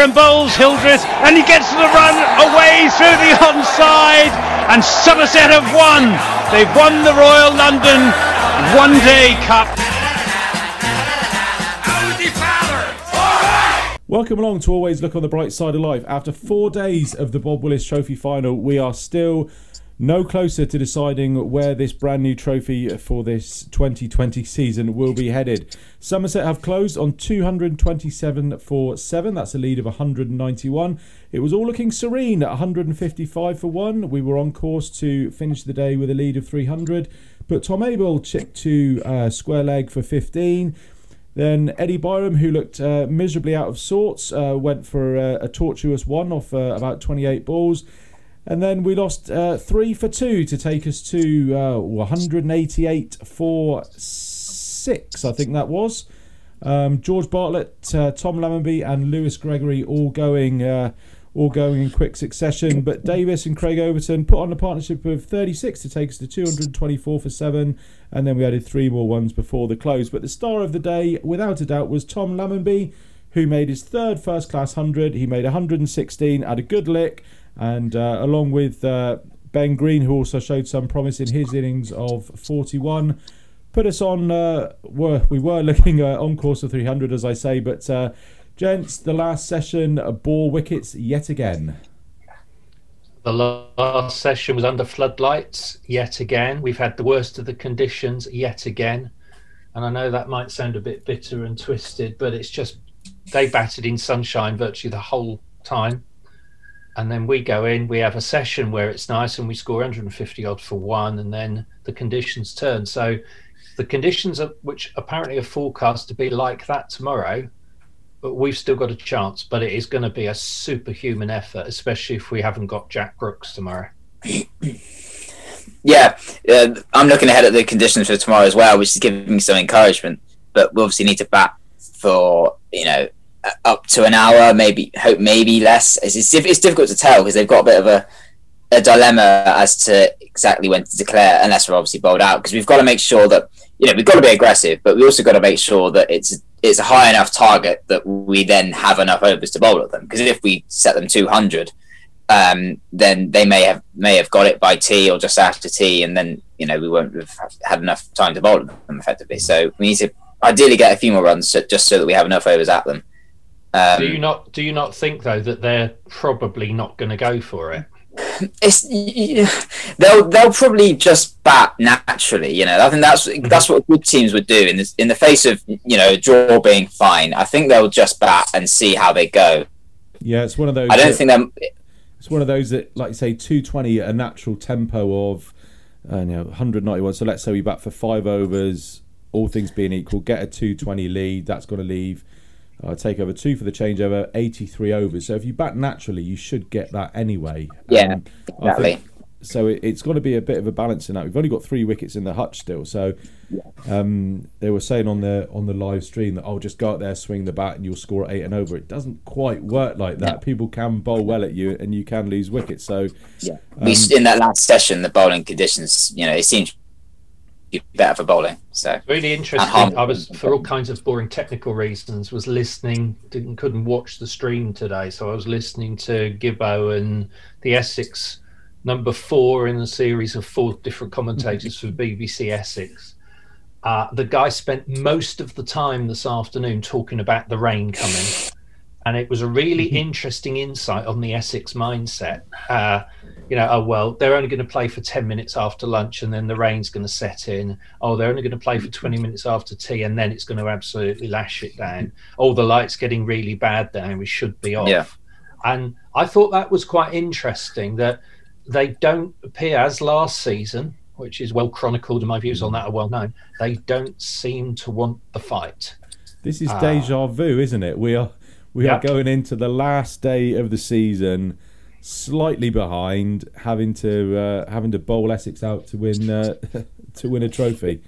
and bowls Hildreth, and he gets the run away through the onside, and Somerset have won. They've won the Royal London One Day Cup. Welcome along to Always Look on the Bright Side of Life. After four days of the Bob Willis Trophy final, we are still no closer to deciding where this brand new trophy for this 2020 season will be headed. Somerset have closed on 227 for 7. That's a lead of 191. It was all looking serene at 155 for 1. We were on course to finish the day with a lead of 300. But Tom Abell chipped to uh, square leg for 15. Then Eddie Byrom, who looked uh, miserably out of sorts, uh, went for a, a tortuous one off uh, about 28 balls. And then we lost uh, three for two to take us to uh, 188 for six, I think that was. Um, George Bartlett, uh, Tom Lammonby, and Lewis Gregory all going, uh, all going in quick succession. But Davies and Craig Overton put on a partnership of 36 to take us to 224 for seven, and then we added three more ones before the close. But the star of the day, without a doubt, was Tom Lammonby, who made his third first class hundred. He made 116, had a good lick and uh, along with uh, Ben Green, who also showed some promise in his innings of 41, put us on. Uh, were we were looking uh, on course of 300, as I say, but uh, gents, the last session bore wickets yet again. The last session was under floodlights yet again. We've had the worst of the conditions yet again. And I know that might sound a bit bitter and twisted, but it's just they batted in sunshine virtually the whole time and then we go in we have a session where it's nice and we score 150 odd for one and then the conditions turn. So the conditions are, which apparently are forecast to be like that tomorrow but we've still got a chance. But it is going to be a superhuman effort especially if we haven't got jack brooks tomorrow. Yeah uh, i'm looking ahead at the conditions for tomorrow as well which is giving me some encouragement. But we obviously need to bat for you know up to an hour, maybe hope maybe less. It's, it's, it's difficult to tell because they've got a bit of a, a dilemma as to exactly when to declare, unless we're obviously bowled out. Because we've got to make sure that you know we've got to be aggressive, but we also got to make sure that it's it's a high enough target that we then have enough overs to bowl at them. Because if we set them two hundred, um, then they may have may have got it by tea or just after tea, and then you know we won't have had enough time to bowl at them effectively. So we need to ideally get a few more runs just so that we have enough overs at them. Um, do you not do you not think though that they're probably not going to go for it? It's they'll they'll probably just bat naturally. You know, I think that's mm-hmm. that's what good teams would do in this in the face of you know draw being fine. I think they'll just bat and see how they go. Yeah, it's one of those. I don't that, think them. It's one of those that, like you say, two twenty a natural tempo of, uh, you know, hundred ninety one. So let's say we bat for five overs, all things being equal, get a two twenty lead. That's going to leave uh, take over two for the changeover, 83 overs. So if you bat naturally, you should get that anyway. Yeah, um, exactly. so it, has got to be a bit of a balance in that. We've only got three wickets in the hutch still. So um, they were saying on the on the live stream that I'll oh, just go out there, swing the bat, and you'll score eight and over. It doesn't quite work like that. Yeah. People can bowl well at you, and you can lose wickets. So yeah, um, in that last session, the bowling conditions, you know, it seems be better for bowling. So really interesting. I was for all kinds of boring technical reasons was listening. Didn't couldn't watch the stream today, so I was listening to Gibbo and the Essex number four in the series of four different commentators for BBC Essex. Uh, the guy spent most of the time this afternoon talking about the rain coming, and it was a really interesting insight on the Essex mindset. Uh, you know, oh well, they're only going to play for ten minutes after lunch, and then the rain's going to set in. Oh, they're only going to play for twenty minutes after tea, and then it's going to absolutely lash it down. Oh, the light's getting really bad now; we should be off. Yeah. And I thought that was quite interesting that they don't appear as last season, which is well chronicled, and my views on that are well known. They don't seem to want the fight. This is uh, deja vu, isn't it? We are we yep. are going into the last day of the season slightly behind, having to uh, having to bowl Essex out to win uh, to win a trophy.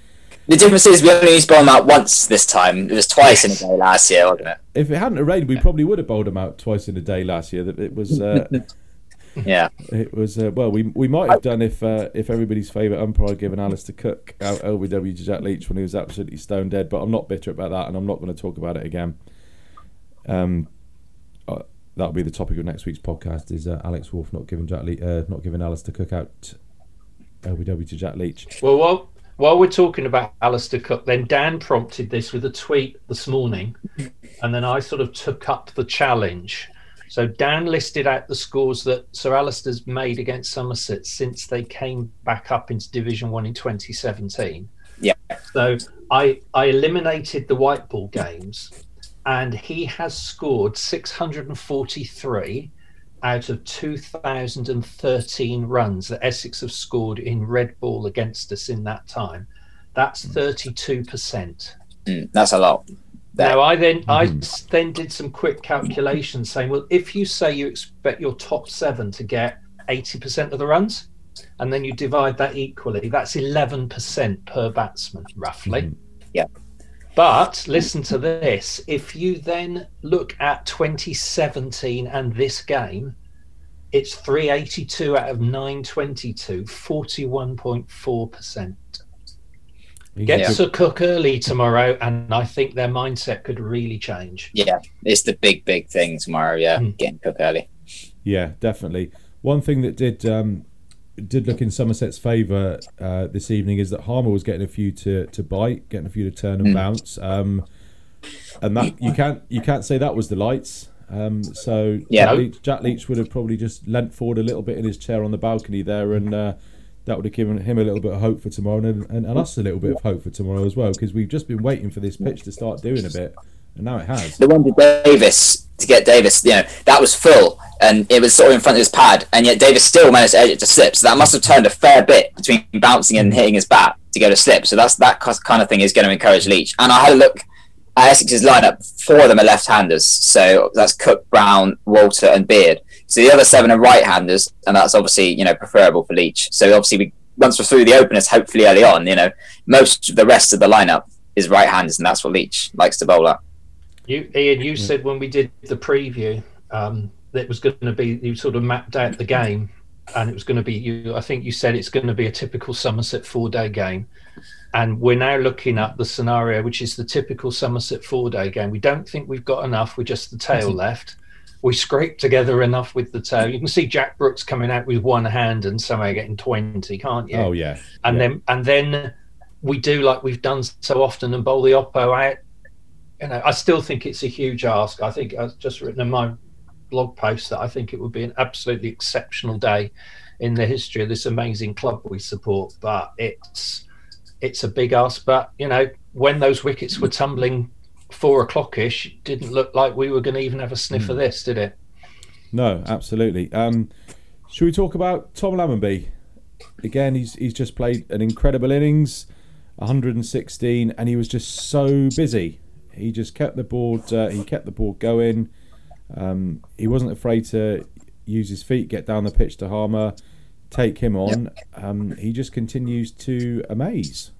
The difference is we only used to bowl them out once this time. It was twice in a day last year, wasn't it? If it hadn't rained, we probably would have bowled them out twice in a day last year. That it was. Uh, yeah, it was. Uh, well, we we might have done if uh, if everybody's favourite umpire given Alastair Cook out LBW to Jack Leach when he was absolutely stone dead. But I'm not bitter about that, and I'm not going to talk about it again. Um, that'll be the topic of next week's podcast. Is uh, Alex Wharf not giving Jack Le- uh, not giving Alastair Cook out LBW to Jack Leach? Well, while, while we're talking about Alastair Cook, then Dan prompted this with a tweet this morning, and then I sort of took up the challenge. So Dan listed out the scores that Sir Alastair's made against Somerset since they came back up into Division One in 2017. Yeah. So I I eliminated the white ball games, and he has scored 643 out of 2,013 runs that Essex have scored in red ball against us in that time. That's 32%. Mm, hmm, that's a lot. That- Now I then I hmm. then did some quick calculations saying, well, if you say you expect your top seven to get 80% of the runs, and then you divide that equally, that's 11% per batsman, roughly. Hmm. Yeah. But listen to this. If you then look at 2017 and this game, it's 382 out of 922, 41.4%. He's Get a good- Cook early tomorrow, and I think their mindset could really change. yeah, it's the big, big thing tomorrow. Yeah, Mm. getting Cook early. Yeah, definitely. One thing that did um, did look in Somerset's favour uh, this evening is that Harmer was getting a few to, to bite, getting a few to turn and Mm. bounce, um, and that you can't you can't say that was the lights. Um, so Yeah. Jack, Leach, Jack Leach would have probably just leant forward a little bit in his chair on the balcony there, and uh, that would have given him a little bit of hope for tomorrow, and, and, and us a little bit of hope for tomorrow as well, because we've just been waiting for this pitch to start doing a bit, and now it has. The one to Davies to get Davies, you know, that was full and it was sort of in front of his pad, and yet Davies still managed to edge it to slip. So that must have turned a fair bit between bouncing and hitting his bat to go to slip. So that's that kind of thing is going to encourage Leach. And I had a look at Essex's lineup. Four of them are left-handers, so that's Cook, Browne, Walter, and Beard. So the other seven are right-handers, and that's obviously you know preferable for Leach. So obviously we once we're through the openers, hopefully early on, you know, most of the rest of the lineup is right-handers, and that's what Leach likes to bowl at. You, Ian, you said when we did the preview um, that it was going to be you sort of mapped out the game, and it was going to be you. I think you said it's going to be a typical Somerset four-day game, and we're now looking at the scenario which is the typical Somerset four-day game. We don't think we've got enough with just the tail left. We scraped together enough with the tail. You can see Jack Brooks coming out with one hand and somehow getting twenty, can't you? Oh yeah, and yeah. then and then we do like we've done so often and bowl the oppo out. You know, I still think it's a huge ask. I think I've just written in my blog post that I think it would be an absolutely exceptional day in the history of this amazing club we support. But it's it's a big ask. But you know, when those wickets were tumbling four o'clock ish, didn't look like we were going to even have a sniff of this, did it? No, absolutely. Um, should we talk about Tom Lammonby? Again, he's he's just played an incredible innings, 116, and he was just so busy. He just kept the board. Uh, he kept the board going. Um, he wasn't afraid to use his feet, get down the pitch to Harmer, take him on. Um, he just continues to amaze.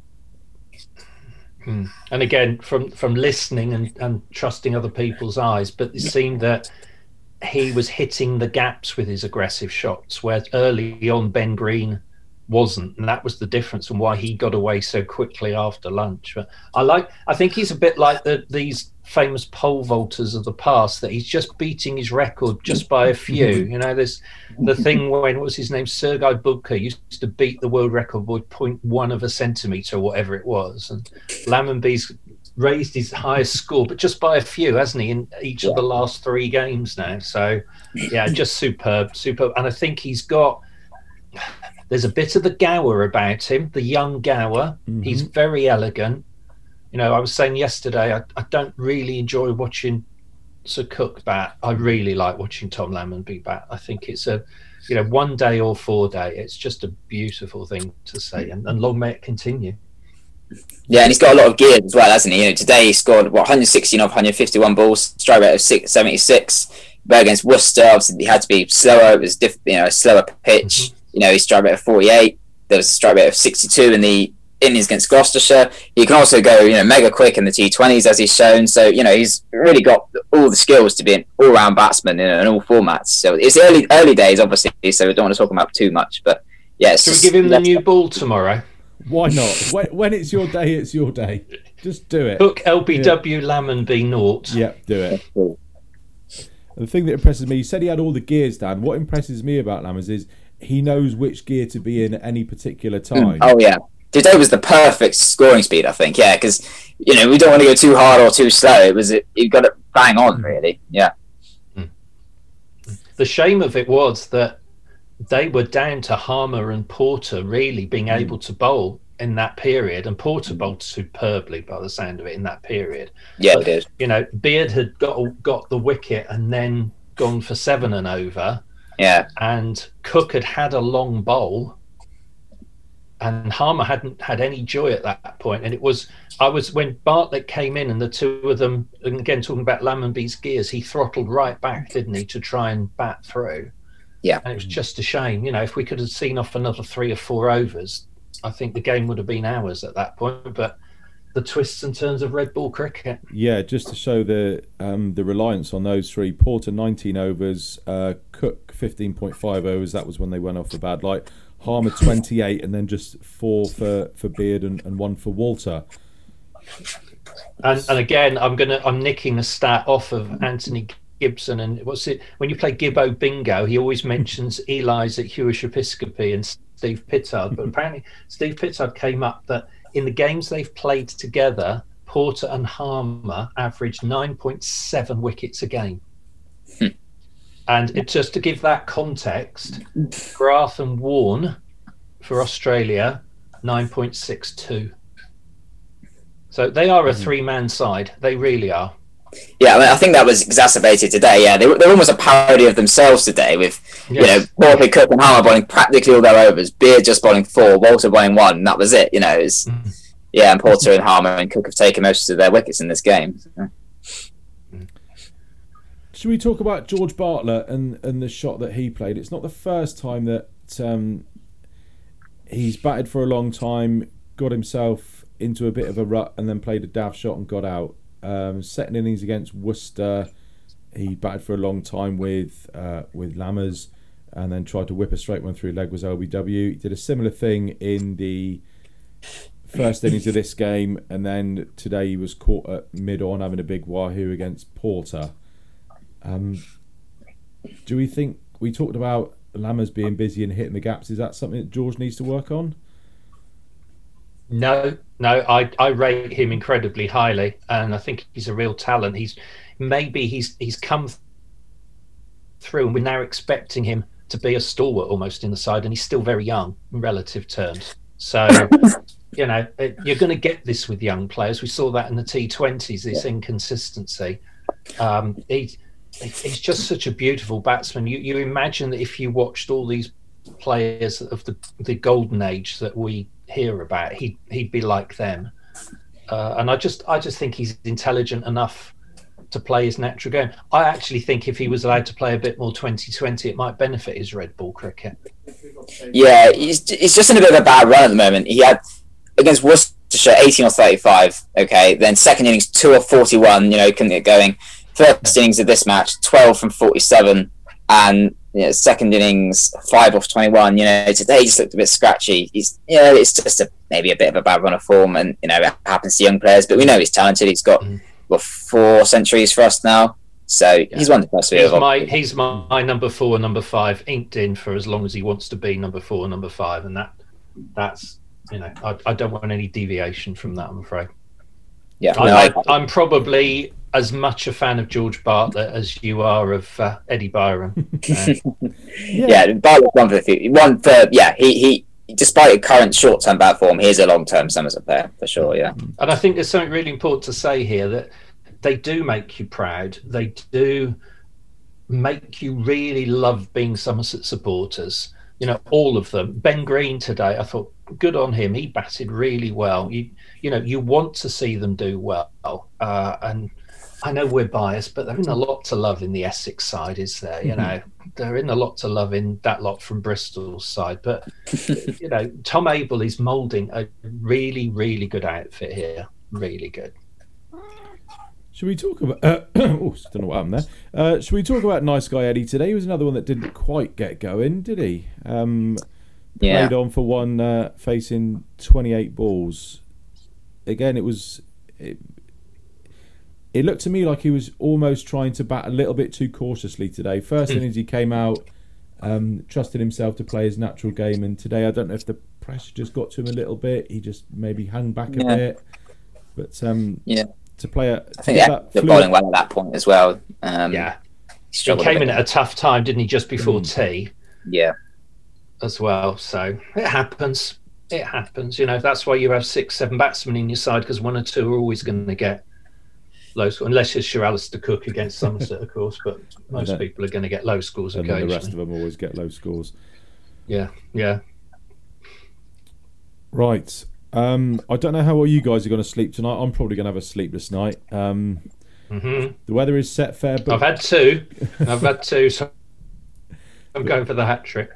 and again from from listening and, and trusting other people's eyes but it seemed that he was hitting the gaps with his aggressive shots where early on ben green wasn't and that was the difference and why he got away so quickly after lunch but i like i think he's a bit like the, these famous pole vaulters of the past that he's just beating his record just by a few you know there's the thing when what was his name sergei bubka used to beat the world record by 0.1 of a centimeter or whatever it was and Lammonby's raised his highest score, but just by a few, hasn't he, in each of the last three games now? So, yeah, just superb, superb. And I think he's got. There's a bit of the Gower about him, the young Gower. Mm-hmm. He's very elegant. You know, I was saying yesterday, I, I don't really enjoy watching Sir Cook bat. I really like watching Tom Lammonby bat. I think it's a, you know, one day or four day. It's just a beautiful thing to say, and, and long may it continue. Yeah, and he's got a lot of gears as well, hasn't he? You know, today he scored what 116 off 151 balls, strike rate of six, 76. But against Worcester, obviously he had to be slower. It was diff, you know a slower pitch. Mm-hmm. You know, he strike rate of 48. There was a strike rate of 62 in the innings against Gloucestershire. He can also go you know mega quick in the T20s as he's shown. So you know he's really got all the skills to be an all-round batsman in, in all formats. So it's early early days, obviously. So we don't want to talk about too much, but yeah. it's Should we give him the new ball tomorrow? Why not? when, when it's your day, it's your day. Just do it. Book LBW Lammonby Naught. Yeah, do it. the thing that impresses me, he said he had all the gears, Dan. What impresses me about Lammers is he knows which gear to be in at any particular hmm. time. Oh yeah, today was the perfect scoring speed. I think. Yeah, because you know we don't want to go too hard or too slow. It was it, you got it bang on hmm. really. Yeah. Hmm. The shame of it was that they were down to Harmer and Porter really being Mm. able to bowl in that period, and Porter bowled superbly by the sound of it in that period. Yeah, But, it did. You know, Beard had got got the wicket and then gone for seven and over, Yeah, and Cook had had a long bowl, and Harmer hadn't had any joy at that point. And it was I was when Bartlett came in and the two of them, and again talking about Lammonby's gears, he throttled right back, didn't he, to try and bat through. Yeah. and it was just a shame. You know, if we could have seen off another three or four overs, I think the game would have been ours at that point. But the twists and turns of red ball cricket. Yeah, just to show the um, the reliance on those three. Porter 19 overs, uh, Cook 15.5 overs. That was when they went off the bad light. Harmer 28, and then just four for, for Beard and, and one for Walter. And, and again, I'm gonna I'm nicking a stat off of Anthony Gibson. And what's it when you play Gibbo Bingo? He always mentions Eli's at Huish Episcopi and Steve Pittard. But apparently, Steve Pittard came up that in the games they've played together, Porter and Harmer averaged 9.7 wickets a game. Hmm. And it, just to give that context, Grath and Warne for Australia, 9.62. So they are a hmm. three man side. They really are. Yeah. I, mean, I think that was exacerbated today. Yeah, they were, they were almost a parody of themselves today with you know Yes. Porter, Cook, and Harmer bowling practically all their overs. Beard just bowling four, Walter bowling one. And that was it. You know, it's Mm. yeah. And Porter and Harmer and Cook have taken most of their wickets in this game. Should we talk about George Bartlett and, and the shot that he played? It's not the first time that um, he's batted for a long time, got himself into a bit of a rut, and then played a daft shot and got out. Um, second innings against Worcester, he batted for a long time with uh, with Lammers, and then tried to whip a straight one through leg was LBW. He did a similar thing in the first innings of this game, and then today he was caught at mid on having a big wahoo against Porter. Um, do we think we talked about Lammers being busy and hitting the gaps? Is that something that George needs to work on? No, no, I, I rate him incredibly highly, and I think he's a real talent. He's maybe he's he's come through, and we're now expecting him to be a stalwart almost in the side, and he's still very young in relative terms. So, you know, you're going to get this with young players. We saw that in the T20s, this inconsistency. Um, he, he's just such a beautiful batsman. You you imagine that if you watched all these players of the the golden age that we hear about, he'd he'd be like them. Uh, and I just I just think he's intelligent enough to play his natural game. I actually think if he was allowed to play a bit more 2020, it might benefit his red ball cricket. Yeah, he's, he's just in a bit of a bad run at the moment. He had against Worcestershire 18 or 35. Okay, then second innings 2 or 41. You know, couldn't get going. First innings of this match 12 from 47, and you know, second innings 5 off 21. You know, today just looked a bit scratchy. He's you know, it's just a, maybe a bit of a bad run of form, and you know, it happens to young players. But we know he's talented. He's got Mhm. what four centuries for us now. So he's one of the best we He's have. my he's my, my number four, number five, inked in for as long as he wants to be number four, number five, and that that's you know I, I don't want any deviation from that. I'm afraid. Yeah, I, no, I, I- I'm probably as much a fan of George Bartlett as you are of uh, Eddie Byrom. Uh, yeah, Bartlett's one for the future. One for yeah. He he. Despite a current short-term bad form, he is a long-term Somerset player for sure. Yeah, And I think there's something really important to say here that they do make you proud. They do make you really love being Somerset supporters. You know, all of them. Ben Green today, I thought, good on him. He batted really well. You, you know, you want to see them do well. Uh, and I know we're biased, but there isn't a lot to love in the Essex side, is there? You know, there isn't a lot to love in that lot from Bristol's side. But you know, Tom Abell is moulding a really, really good outfit here. Really good. Should we talk about? Uh, oh, don't know what happened there. Uh, should we talk about nice guy Eddie today? He was another one that didn't quite get going, did he? Um, yeah. played on for one, uh, facing 28 balls. Again, it was. It, it looked to me like he was almost trying to bat a little bit too cautiously today. First innings he came out, um, trusted himself to play his natural game, and today I don't know if the pressure just got to him a little bit. He just maybe hung back a Yeah. bit, but um, Yeah. to play a I to think yeah, that fluid- bowling well at that point as well. Um, Yeah, he he came a in at a tough time, didn't he? Just before Mm. tea Yeah, as well. So it happens. It happens. You know that's why you have six, seven batsmen in your side because one or two are always going to get low score, unless it's Sir Alastair Cook against Somerset, of course. But most then- people are going to get low scores and the rest of them always get low scores. Yeah, yeah. Right. Um, I don't know how well you guys are going to sleep tonight. I'm probably going to have a sleepless night. Um, hmm the weather is set fair, but I've had two. I've had two. So I'm going for the hat trick.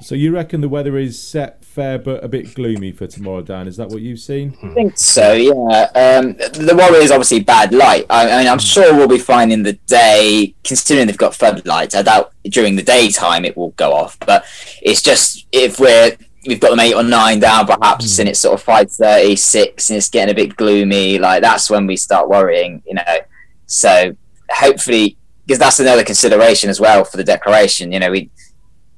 so you reckon the weather is set fair but a bit gloomy for tomorrow, Dan? Is that what you've seen? Hmm. I think so. Yeah. Um, the worry is obviously bad light. I, I mean, I'm hmm. sure we'll be fine in the day, considering they've got floodlights. I doubt during the daytime it will go off, but it's just if we're we've got them eight or nine down, perhaps, hmm. and it's sort of five thirty, six, and it's getting a bit gloomy. Like that's when we start worrying, you know. So hopefully, because that's another consideration as well for the declaration. You know, we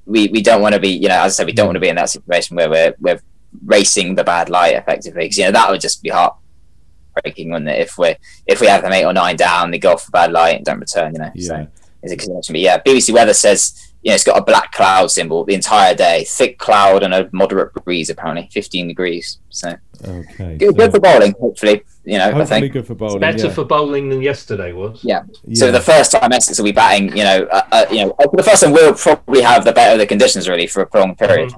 we, we don't want to be, you know, as I said, we don't want to be in that situation where we're we're racing the bad light effectively. Because you know that would just be heartbreaking, wouldn't it? If we if we have them eight or nine down, they go off for bad light and don't return. You know, Yeah. so it's a consideration. But yeah, BBC weather says you know it's got a black cloud symbol the entire day, thick cloud and a moderate breeze. Apparently, fifteen degrees. So Okay. good, so good for bowling. Hopefully, you know, I think. good for bowling. Better yeah. for bowling than yesterday was. Yeah. Yeah. So the first time Essex will be batting, you know, uh, uh, you know, the first time we'll probably have the better the conditions really for a prolonged period.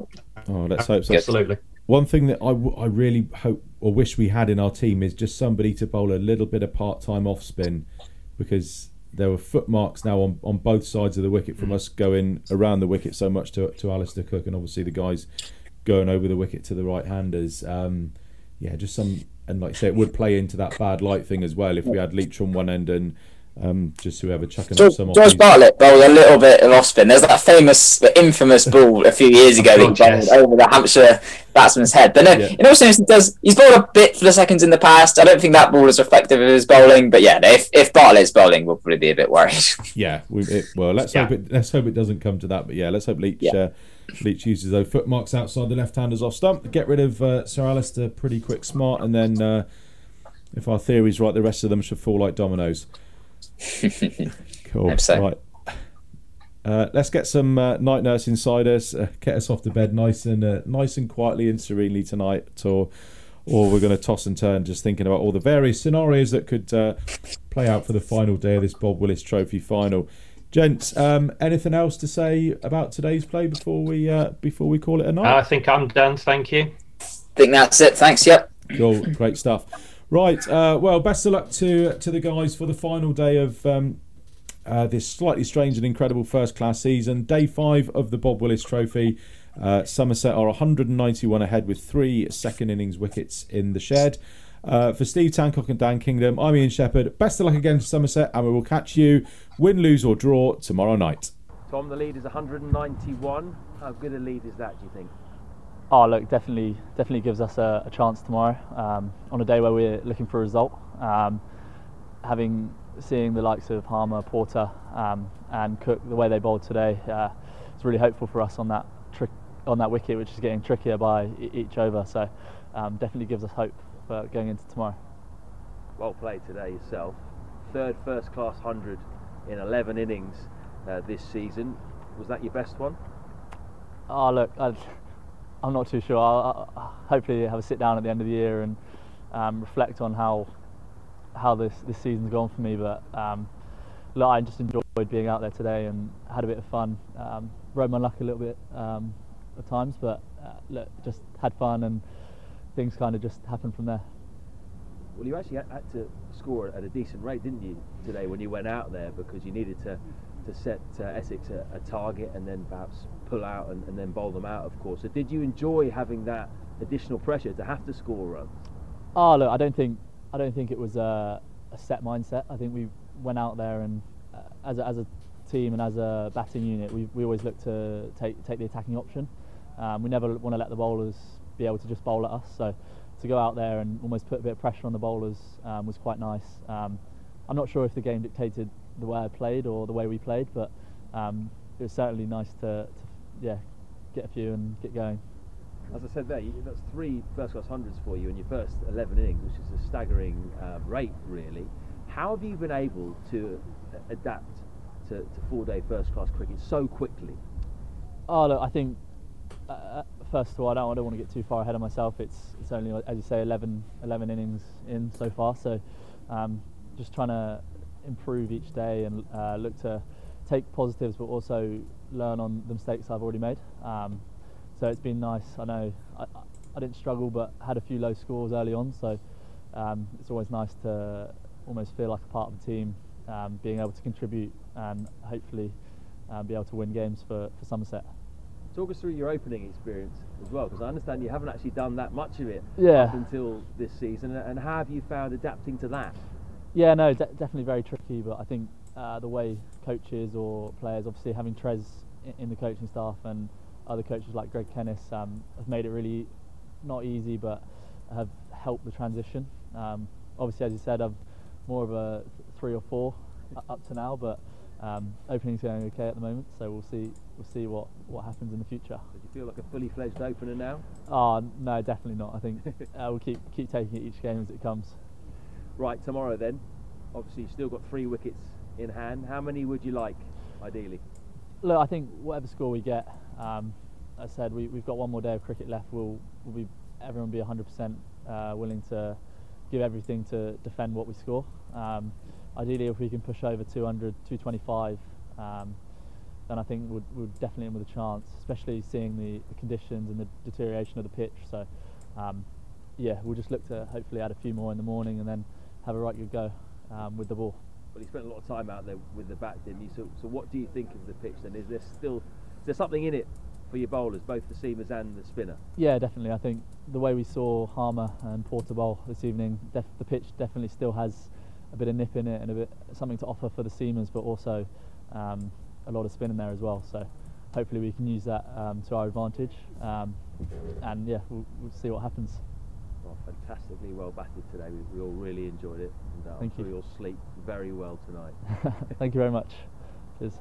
oh, let's hope so. Absolutely. One thing that I, w- I really hope or wish we had in our team is just somebody to bowl a little bit of part time off spin because there were footmarks now on, on both sides of the wicket from us going around the wicket so much to, to Alastair Cook and obviously the guys going over the wicket to the right handers. Um, yeah, just some, and like I say, it would play into that bad light thing as well if we had Leach on one end and um, just whoever chucking up George, some George Bartlett bowled a little bit of off spin. There's that famous, the infamous ball a few years ago that he bowled yes. over the Hampshire batsman's head. But no, Yeah. in all seriousness, he does he's bowled a bit for the seconds in the past. I don't think that ball is reflective of his bowling. But yeah, if if Bartlett's bowling, we'll probably be a bit worried. Yeah, we, it, well, let's Yeah. hope it. Let's hope it doesn't come to that. But yeah, let's hope Leach Yeah. uh, Leach uses those footmarks outside the left-handers off stump. Get rid of uh, Sir Alastair pretty quick, smart, and then uh, if our theory's right, the rest of them should fall like dominoes. Cool. So. Right. Uh, let's get some uh, night nurse inside us. Uh, get us off to bed nice and uh, nice and quietly and serenely tonight, or or we're going to toss and turn just thinking about all the various scenarios that could uh, play out for the final day of this Bob Willis Trophy final. Gents, um, anything else to say about today's play before we uh, before we call it a night? I think I'm done. Thank you. I think that's it. Thanks. Yep. Cool, great stuff. Right, uh, well, best of luck to to the guys for the final day of um, uh, this slightly strange and incredible first class season. Day five of the Bob Willis Trophy. Uh, Somerset are 191 ahead with three second innings wickets in the shed. Uh, for Steve Tancock and Dan Kingdom, I'm Ian Shepherd. Best of luck again for Somerset, and we will catch you, win, lose, or draw, tomorrow night. Tom, the lead is 191. How good a lead is that, do you think? Oh, look, definitely, definitely gives us a, a chance tomorrow um, on a day where we're looking for a result. Um, having seeing the likes of Harmer, Porter, um, and Cook, the way they bowled today, uh, it's really hopeful for us on that trick on that wicket, which is getting trickier by e- each over. So, um, definitely gives us hope for going into tomorrow. Well played today yourself. Third first class 100 in 11 innings uh, this season. Was that your best one? Oh, look, I, I'm not too sure. I'll, I'll hopefully have a sit down at the end of the year and um, reflect on how how this, this season's gone for me. But um, look, I just enjoyed being out there today and had a bit of fun. Um, rode my luck a little bit um, at times, but uh, look, just had fun and things kind of just happened from there. Well, you actually had- to score at a decent rate, didn't you, today when you went out there because you needed to, to set uh, Essex a, a target and then perhaps pull out and, and then bowl them out, of course. So, did you enjoy having that additional pressure to have to score runs? Oh look, I don't think I don't think it was a, a set mindset. I think we went out there and uh, as a, as a team and as a batting unit, we, we always look to take take the attacking option. Um, we never want to let the bowlers be able to just bowl at us. So to go out there and almost put a bit of pressure on the bowlers um, was quite nice. Um, I'm not sure if the game dictated the way I played or the way we played, but um, it was certainly nice to, to, yeah get a few and get going. As I said there, you, that's three first class hundreds for you in your first 11 innings, which is a staggering uh, rate, really. How have you been able to adapt to, to four day first class cricket so quickly? Oh, look, I think uh, uh, first of all, I don't, I don't want to get too far ahead of myself. It's it's only as you say 11, 11 innings in so far, so um, just trying to improve each day and uh, look to take positives, but also learn on the mistakes I've already made. Um, so it's been nice. I know I, I, didn't struggle, but had a few low scores early on, so um, it's always nice to almost feel like a part of the team, um, being able to contribute and hopefully uh, be able to win games for, for Somerset. Talk us through your opening experience as well, because I understand you haven't actually done that much of it yeah. up until this season. And how have you found adapting to that? Yeah, no, de- definitely very tricky. But I think uh, the way coaches or players, obviously having Trez in the coaching staff and other coaches like Greg Kennis, um, have made it really not easy, but have helped the transition. Um, obviously, as you said, I'm more of a three or four up to now, but um, opening's going okay at the moment, so we'll see we'll see what, what happens in the future. Do you feel like a fully fledged opener now? Oh no, definitely not. I think uh, we'll keep keep taking it each game as it comes. Right, tomorrow then. Obviously, you've still got three wickets in hand. How many would you like, ideally? Look, I think whatever score we get, um, I said, we, we've got one more day of cricket left. We'll, we'll be everyone be 100% uh, willing to give everything to defend what we score. Um, ideally, if we can push over 200, 225, um, then I think we'd, we'd definitely in with a chance, especially seeing the, the conditions and the deterioration of the pitch. So, um, yeah, we'll just look to hopefully add a few more in the morning and then have a right good go um, with the ball. Well, you spent a lot of time out there with the bat, didn't you? So, so what do you think of the pitch then? Is there still is there something in it for your bowlers, both the seamers and the spinner? Yeah, definitely. I think the way we saw Harmer and Porter bowl this evening, def- the pitch definitely still has a bit of nip in it and a bit something to offer for the seamers, but also um, a lot of spin in there as well. So hopefully we can use that um, to our advantage. Um, and yeah, we'll, we'll, see what happens. Fantastically well batted today. We, we all really enjoyed it. And, uh, Thank I'm you. sure you'll sleep very well tonight. Thank you very much. Cheers.